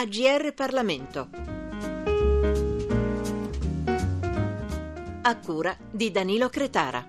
AGR Parlamento. A cura di Danilo Cretara.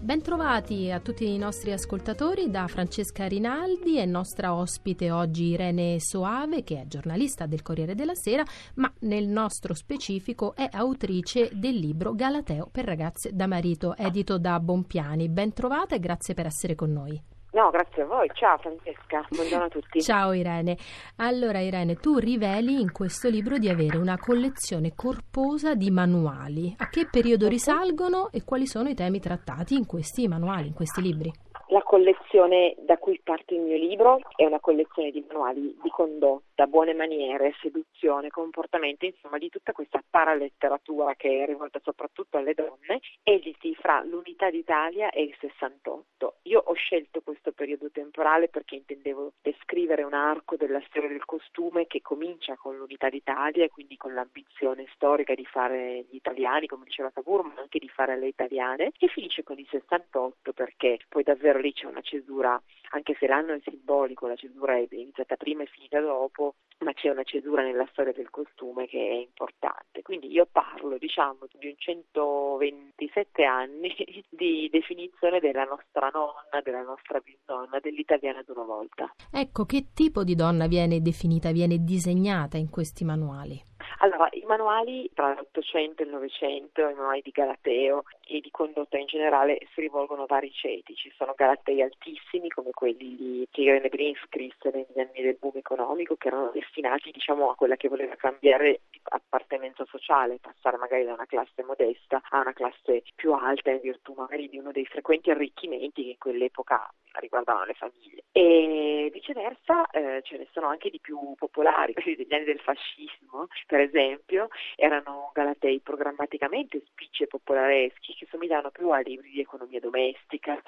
Bentrovati a tutti i nostri ascoltatori da Francesca Rinaldi e nostra ospite oggi Irene Soave che è giornalista del Corriere della Sera ma nel nostro specifico è autrice del libro Galateo per ragazze da marito edito da Bompiani. Bentrovata e grazie per essere con noi. No, grazie a voi. Ciao Francesca, buongiorno a tutti. Ciao Irene. Allora Irene, tu riveli in questo libro di avere una collezione corposa di manuali. A che periodo risalgono e quali sono i temi trattati in questi manuali, in questi libri? La collezione da cui parte il mio libro è una collezione di manuali di condotta, buone maniere, seduzione, comportamento, insomma di tutta questa paraletteratura che è rivolta soprattutto alle donne, esiti fra l'unità d'Italia e il 68. Io ho scelto questo periodo temporale perché intendevo descrivere un arco della storia del costume che comincia con l'unità d'Italia e quindi con l'ambizione storica di fare gli italiani, come diceva Cavour, ma anche di fare le italiane, e finisce con il 68 perché poi davvero lì c'è una cesura, anche se l'anno è simbolico, la cesura è iniziata prima e finita dopo, ma c'è una cesura nella storia del costume che è importante. Quindi io parlo, diciamo, di un 127 anni di definizione della nostra nonna, della nostra bisnonna, dell'italiana di una volta. Ecco, che tipo di donna viene definita, viene disegnata in questi manuali? Allora, i manuali tra l'Ottocento e il Novecento, i manuali di Galateo e di condotta in generale si rivolgono a vari ceti. Ci sono galatei altissimi come quelli che Irene Brin scrisse negli anni del boom economico che erano destinati diciamo, a quella che voleva cambiare appartenenza sociale, passare magari da una classe modesta a una classe più alta in virtù magari di uno dei frequenti arricchimenti che in quell'epoca riguardavano le famiglie. E viceversa eh, ce ne sono anche di più popolari, quelli degli anni del fascismo, per esempio, erano galatei programmaticamente spicci e popolareschi che somigliavano più a libri di economia domestica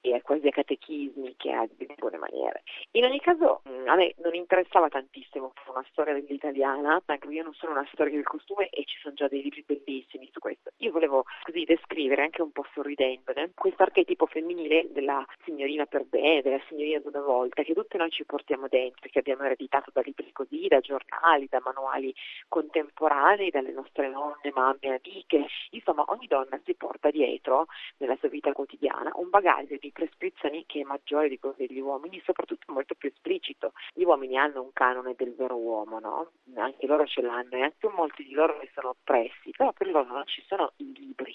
e a quasi a catechismi che a di buone maniere. In ogni caso mm, a me non interessava tantissimo una storia dell'italiana, anche io non sono una storia del costume e ci sono già dei libri bellissimi su questo. Io volevo così descrivere, anche un po' sorridendone, questo archetipo femminile della signorina per bene, della signorina di una volta, che tutte noi ci portiamo dentro, che abbiamo ereditato da libri così, da giornali, da manuali contemporanei, dalle nostre nonne, mamme, amiche. Insomma, ogni donna si porta dietro, nella sua vita quotidiana, un bagaglio di prescrizioni che è maggiore di quello degli uomini, soprattutto molto più esplicito. Gli uomini hanno un canone del vero uomo, no? Anche loro ce l'hanno e anche molti di loro ne sono oppressi, però per loro non ci sono i libri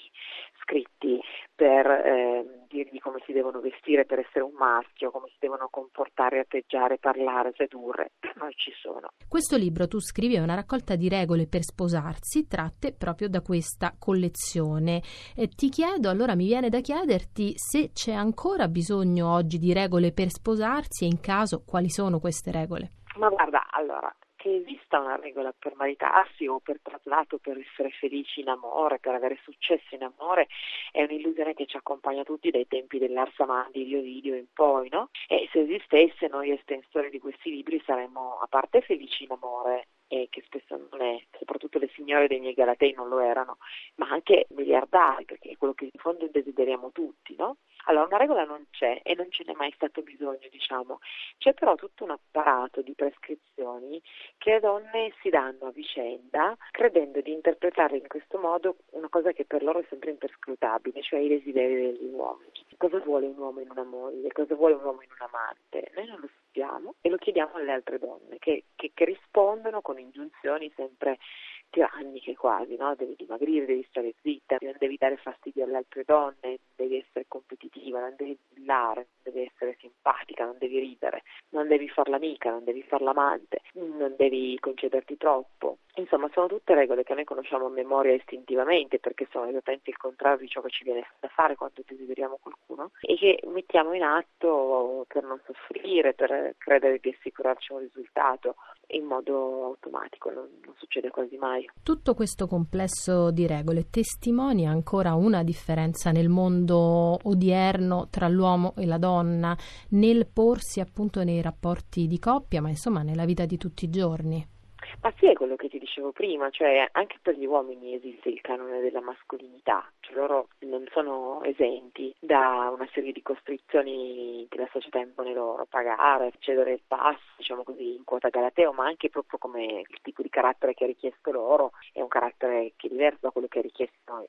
scritti per eh, dirgli come si devono vestire per essere un maschio, come si devono comportare, atteggiare, parlare, sedurre. Non ci sono. Questo libro tu scrivi è una raccolta di regole per sposarsi tratte proprio da questa collezione. E ti chiedo, allora mi viene da chiederti se c'è ancora bisogno oggi di regole per sposarsi e in caso quali sono queste regole. Ma guarda, allora, che esista una regola per maritarsi o per traslato, per essere felici in amore, per avere successo in amore, è un'illusione che ci accompagna tutti dai tempi dell'Arsamandi di Ovidio in poi, no? E se esistesse noi estensori di questi libri saremmo a parte felici in amore e che spesso non è, soprattutto le signore dei miei galatei non lo erano, ma anche miliardari, perché è quello che in fondo desideriamo tutti, no? Allora, una regola non c'è e non ce n'è mai stato bisogno, diciamo. C'è però tutto un apparato di prescrizioni che le donne si danno a vicenda, credendo di interpretare in questo modo una cosa che per loro è sempre imperscrutabile, cioè i desideri degli uomini. Cosa vuole un uomo in una moglie? Cosa vuole un uomo in un amante? Noi non lo sappiamo e lo chiediamo alle altre donne che, che, che rispondono con ingiunzioni sempre tiranniche quasi, no? Devi dimagrire, devi stare zitta, devi dare fastidio alle altre donne, devi essere competitiva, non devi brillare, non devi essere simpatica, non devi ridere, non devi far l'amica, non devi far l'amante, non devi concederti troppo. Insomma, sono tutte regole che noi conosciamo a memoria istintivamente perché sono esattamente il contrario di ciò che ci viene da fare quando desideriamo qualcuno e che mettiamo in atto per non soffrire, per credere di assicurarci un risultato in modo automatico, non, non succede quasi mai. Tutto questo complesso di regole testimonia ancora una differenza nel mondo odierno tra l'uomo e la donna, nel porsi appunto nei rapporti di coppia, ma insomma nella vita di tutti i giorni. Ma sì, è quello che ti dicevo prima, cioè anche per gli uomini esiste il canone della mascolinità, cioè loro non sono esenti da una serie di costrizioni che la società impone loro, pagare, cedere il passo, diciamo così, in quota galateo, ma anche proprio come il tipo di carattere che ha richiesto loro, è un carattere che è diverso da quello che ha richiesto noi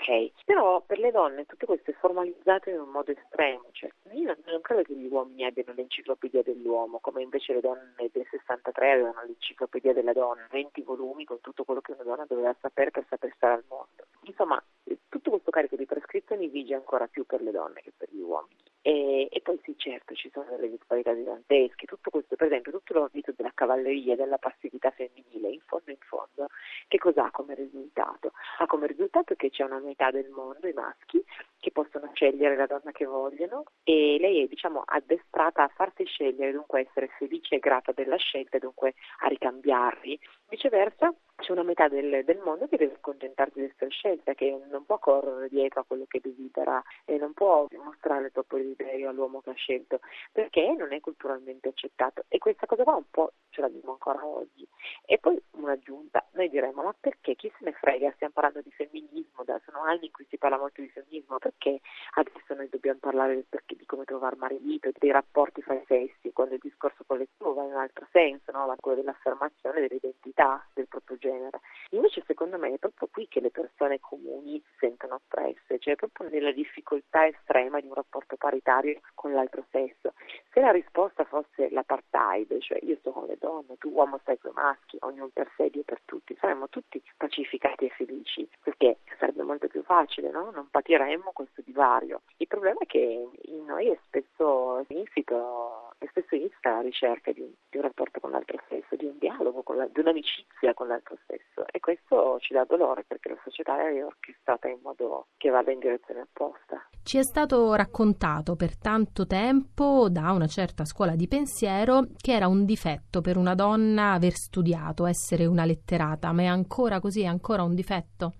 ok, però per le donne tutto questo è formalizzato in un modo estremo, cioè io non, credo che gli uomini abbiano l'enciclopedia dell'uomo, come invece le donne del 63 avevano l'enciclopedia della donna, 20 volumi con tutto quello che una donna doveva sapere per saper stare al mondo. Insomma, tutto questo carico di prescrizioni vige ancora più per le donne che per gli uomini. E, e, poi sì, certo, ci sono delle disparità gigantesche, tutto questo, per esempio, tutto l'ordito della cavalleria, della passività femminile, in fondo in fondo, che cos'ha come risultato? Ha come risultato che c'è una metà del mondo, i maschi, che possono scegliere la donna che vogliono e lei è, diciamo, addestrata a farsi scegliere, dunque a essere felice e grata della scelta, dunque a ricambiarli. Viceversa, c'è una metà del, del, mondo che deve accontentarsi di essere scelta, che non può correre dietro a quello che desidera e non può mostrare troppo desiderio all'uomo che ha scelto, perché non è culturalmente accettato. E questa cosa qua un po' ce l'abbiamo ancora oggi. E poi un'aggiunta, noi diremmo, ma perché chi se ne frega? Stiamo parlando di femminismo, da, sono anni in cui si parla molto di femminismo, perché adesso noi dobbiamo parlare di come trovare marito, dei rapporti fra i sessi, quando il discorso collettivo va in un altro senso, no? quello dell'affermazione dell'identità del proprio genere. Invece secondo me è proprio qui che le persone comuni si sentono oppresse, cioè proprio nella difficoltà estrema di un rapporto paritario con l'altro sesso. Se la risposta fosse l'apartheid, cioè io sto con le donne, tu uomo stai con i maschi, ognuno per sé, Dio per tutti, saremmo tutti pacificati e felici, perché sarebbe molto più facile, no? non patiremmo questo divario. Il problema è che in noi è spesso insito, è spesso insita la ricerca di di un rapporto con l'altro sesso, di un dialogo, la, di un'amicizia con l'altro sesso e questo ci dà dolore perché la società è orchestrata in modo che vada in direzione opposta. Ci è stato raccontato per tanto tempo da una certa scuola di pensiero che era un difetto per una donna aver studiato, essere una letterata, ma è ancora così, è ancora un difetto?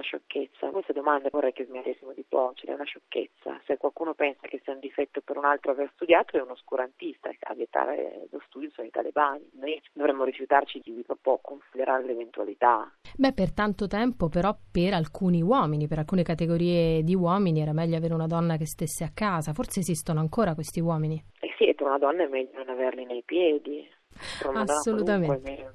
Una sciocchezza. Queste domande vorrei che smettessimo di porcele, è una sciocchezza. Se qualcuno pensa che sia un difetto per un altro aver studiato è un oscurantista, a vietare lo studio sono i talebani. Noi dovremmo rifiutarci di proprio considerare l'eventualità. Beh, per tanto tempo però per alcuni uomini, per alcune categorie di uomini era meglio avere una donna che stesse a casa. Forse esistono ancora questi uomini. Eh sì, per una donna è meglio non averli nei piedi. Assolutamente.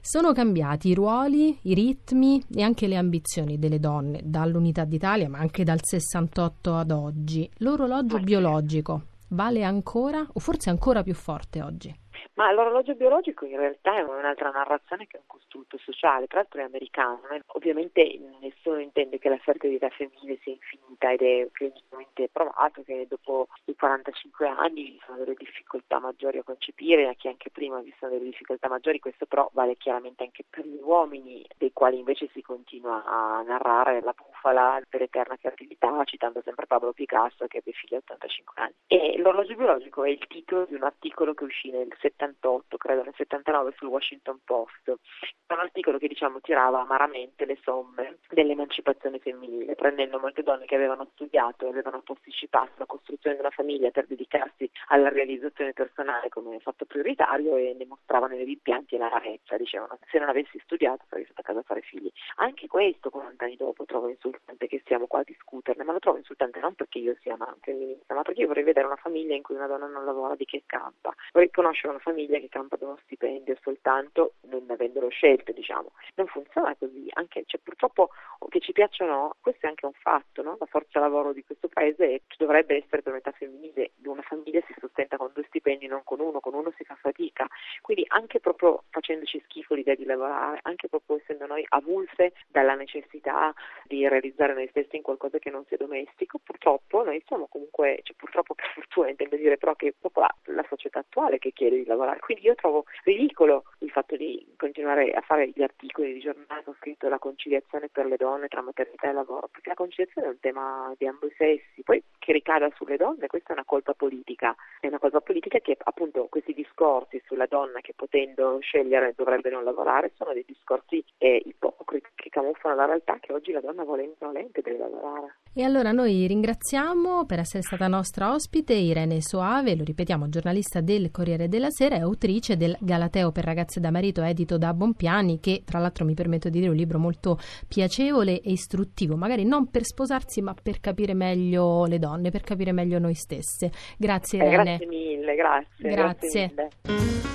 Sono cambiati i ruoli, i ritmi e anche le ambizioni delle donne dall'Unità d'Italia, ma anche dal 68 ad oggi. L'orologio biologico vale ancora o forse ancora più forte oggi? Ma l'orologio biologico in realtà è un'altra narrazione che è un costrutto sociale, tra l'altro è americano. Ovviamente nessuno intende che la fertilità femminile sia infinita ed è clinicamente provato che dopo i 45 anni vi sono delle difficoltà maggiori a concepire, e che anche prima vi sono delle difficoltà maggiori, questo però vale chiaramente anche per gli uomini, dei quali invece si continua a narrare la bufala dell'eterna fertilità, citando sempre Pablo Picasso che ebbe figli a 85 anni. E l'orologio biologico è il titolo di un articolo che uscì nel 70 78, credo nel 79 sul Washington Post, un articolo che diciamo tirava amaramente le somme dell'emancipazione femminile, prendendo molte donne che avevano studiato e avevano posticipato la costruzione di una famiglia per dedicarsi alla realizzazione personale come fatto prioritario e ne mostravano i rimpianti e la rarezza, dicevano. Se non avessi studiato sarei stata a casa a fare figli. Anche questo 40 anni dopo trovo insultante che stiamo qua a discuterne, ma lo trovo insultante non perché io sia una femminista, ma perché io vorrei vedere una famiglia in cui una donna non lavora di che campa, vorrei conoscere una famiglia che campa da uno stipendio soltanto non avendolo scelto, diciamo. Non funziona così, anche cioè, purtroppo che ci piacciono, questo è anche un fatto, no? la forza lavoro di questo paese dovrebbe essere per metà femminile, una famiglia si sostenta con due stipendi, non con uno, con uno si fa fatica, quindi anche proprio facendoci schifo l'idea di lavorare, anche proprio essendo noi avulse dalla necessità di realizzare noi stessi in qualcosa che non sia domestico, purtroppo noi siamo comunque, cioè purtroppo per fortuna intendo dire però che è proprio la, la società attuale che chiede di lavorare, quindi io trovo ridicolo il fatto di continuare a fare gli articoli di giornale con scritto la conciliazione per le donne tra maternità e lavoro, perché la conciliazione è un tema di ambo i sessi, poi che ricada sulle donne, questa è una colpa politica, è una colpa politica che appunto questi discorsi sulla donna che potendo scegliere dovrebbe non lavorare sono dei discorsi eh, ipocriti che camuffano la realtà che oggi la donna volente o volente deve lavorare. E allora noi ringraziamo per essere stata nostra ospite Irene Soave, lo ripetiamo, giornalista del Corriere della Sera e autrice del Galateo per ragazze da marito edito da Bompiani, che tra l'altro mi permetto di dire è un libro molto piacevole e istruttivo, magari non per sposarsi ma per capire meglio le donne, per capire meglio noi stesse. Grazie eh, Irene. grazie mille, grazie. Grazie. grazie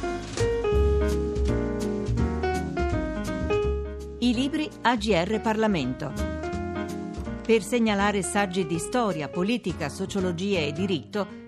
I libri AGR Parlamento. Per segnalare saggi di storia, politica, sociologia e diritto,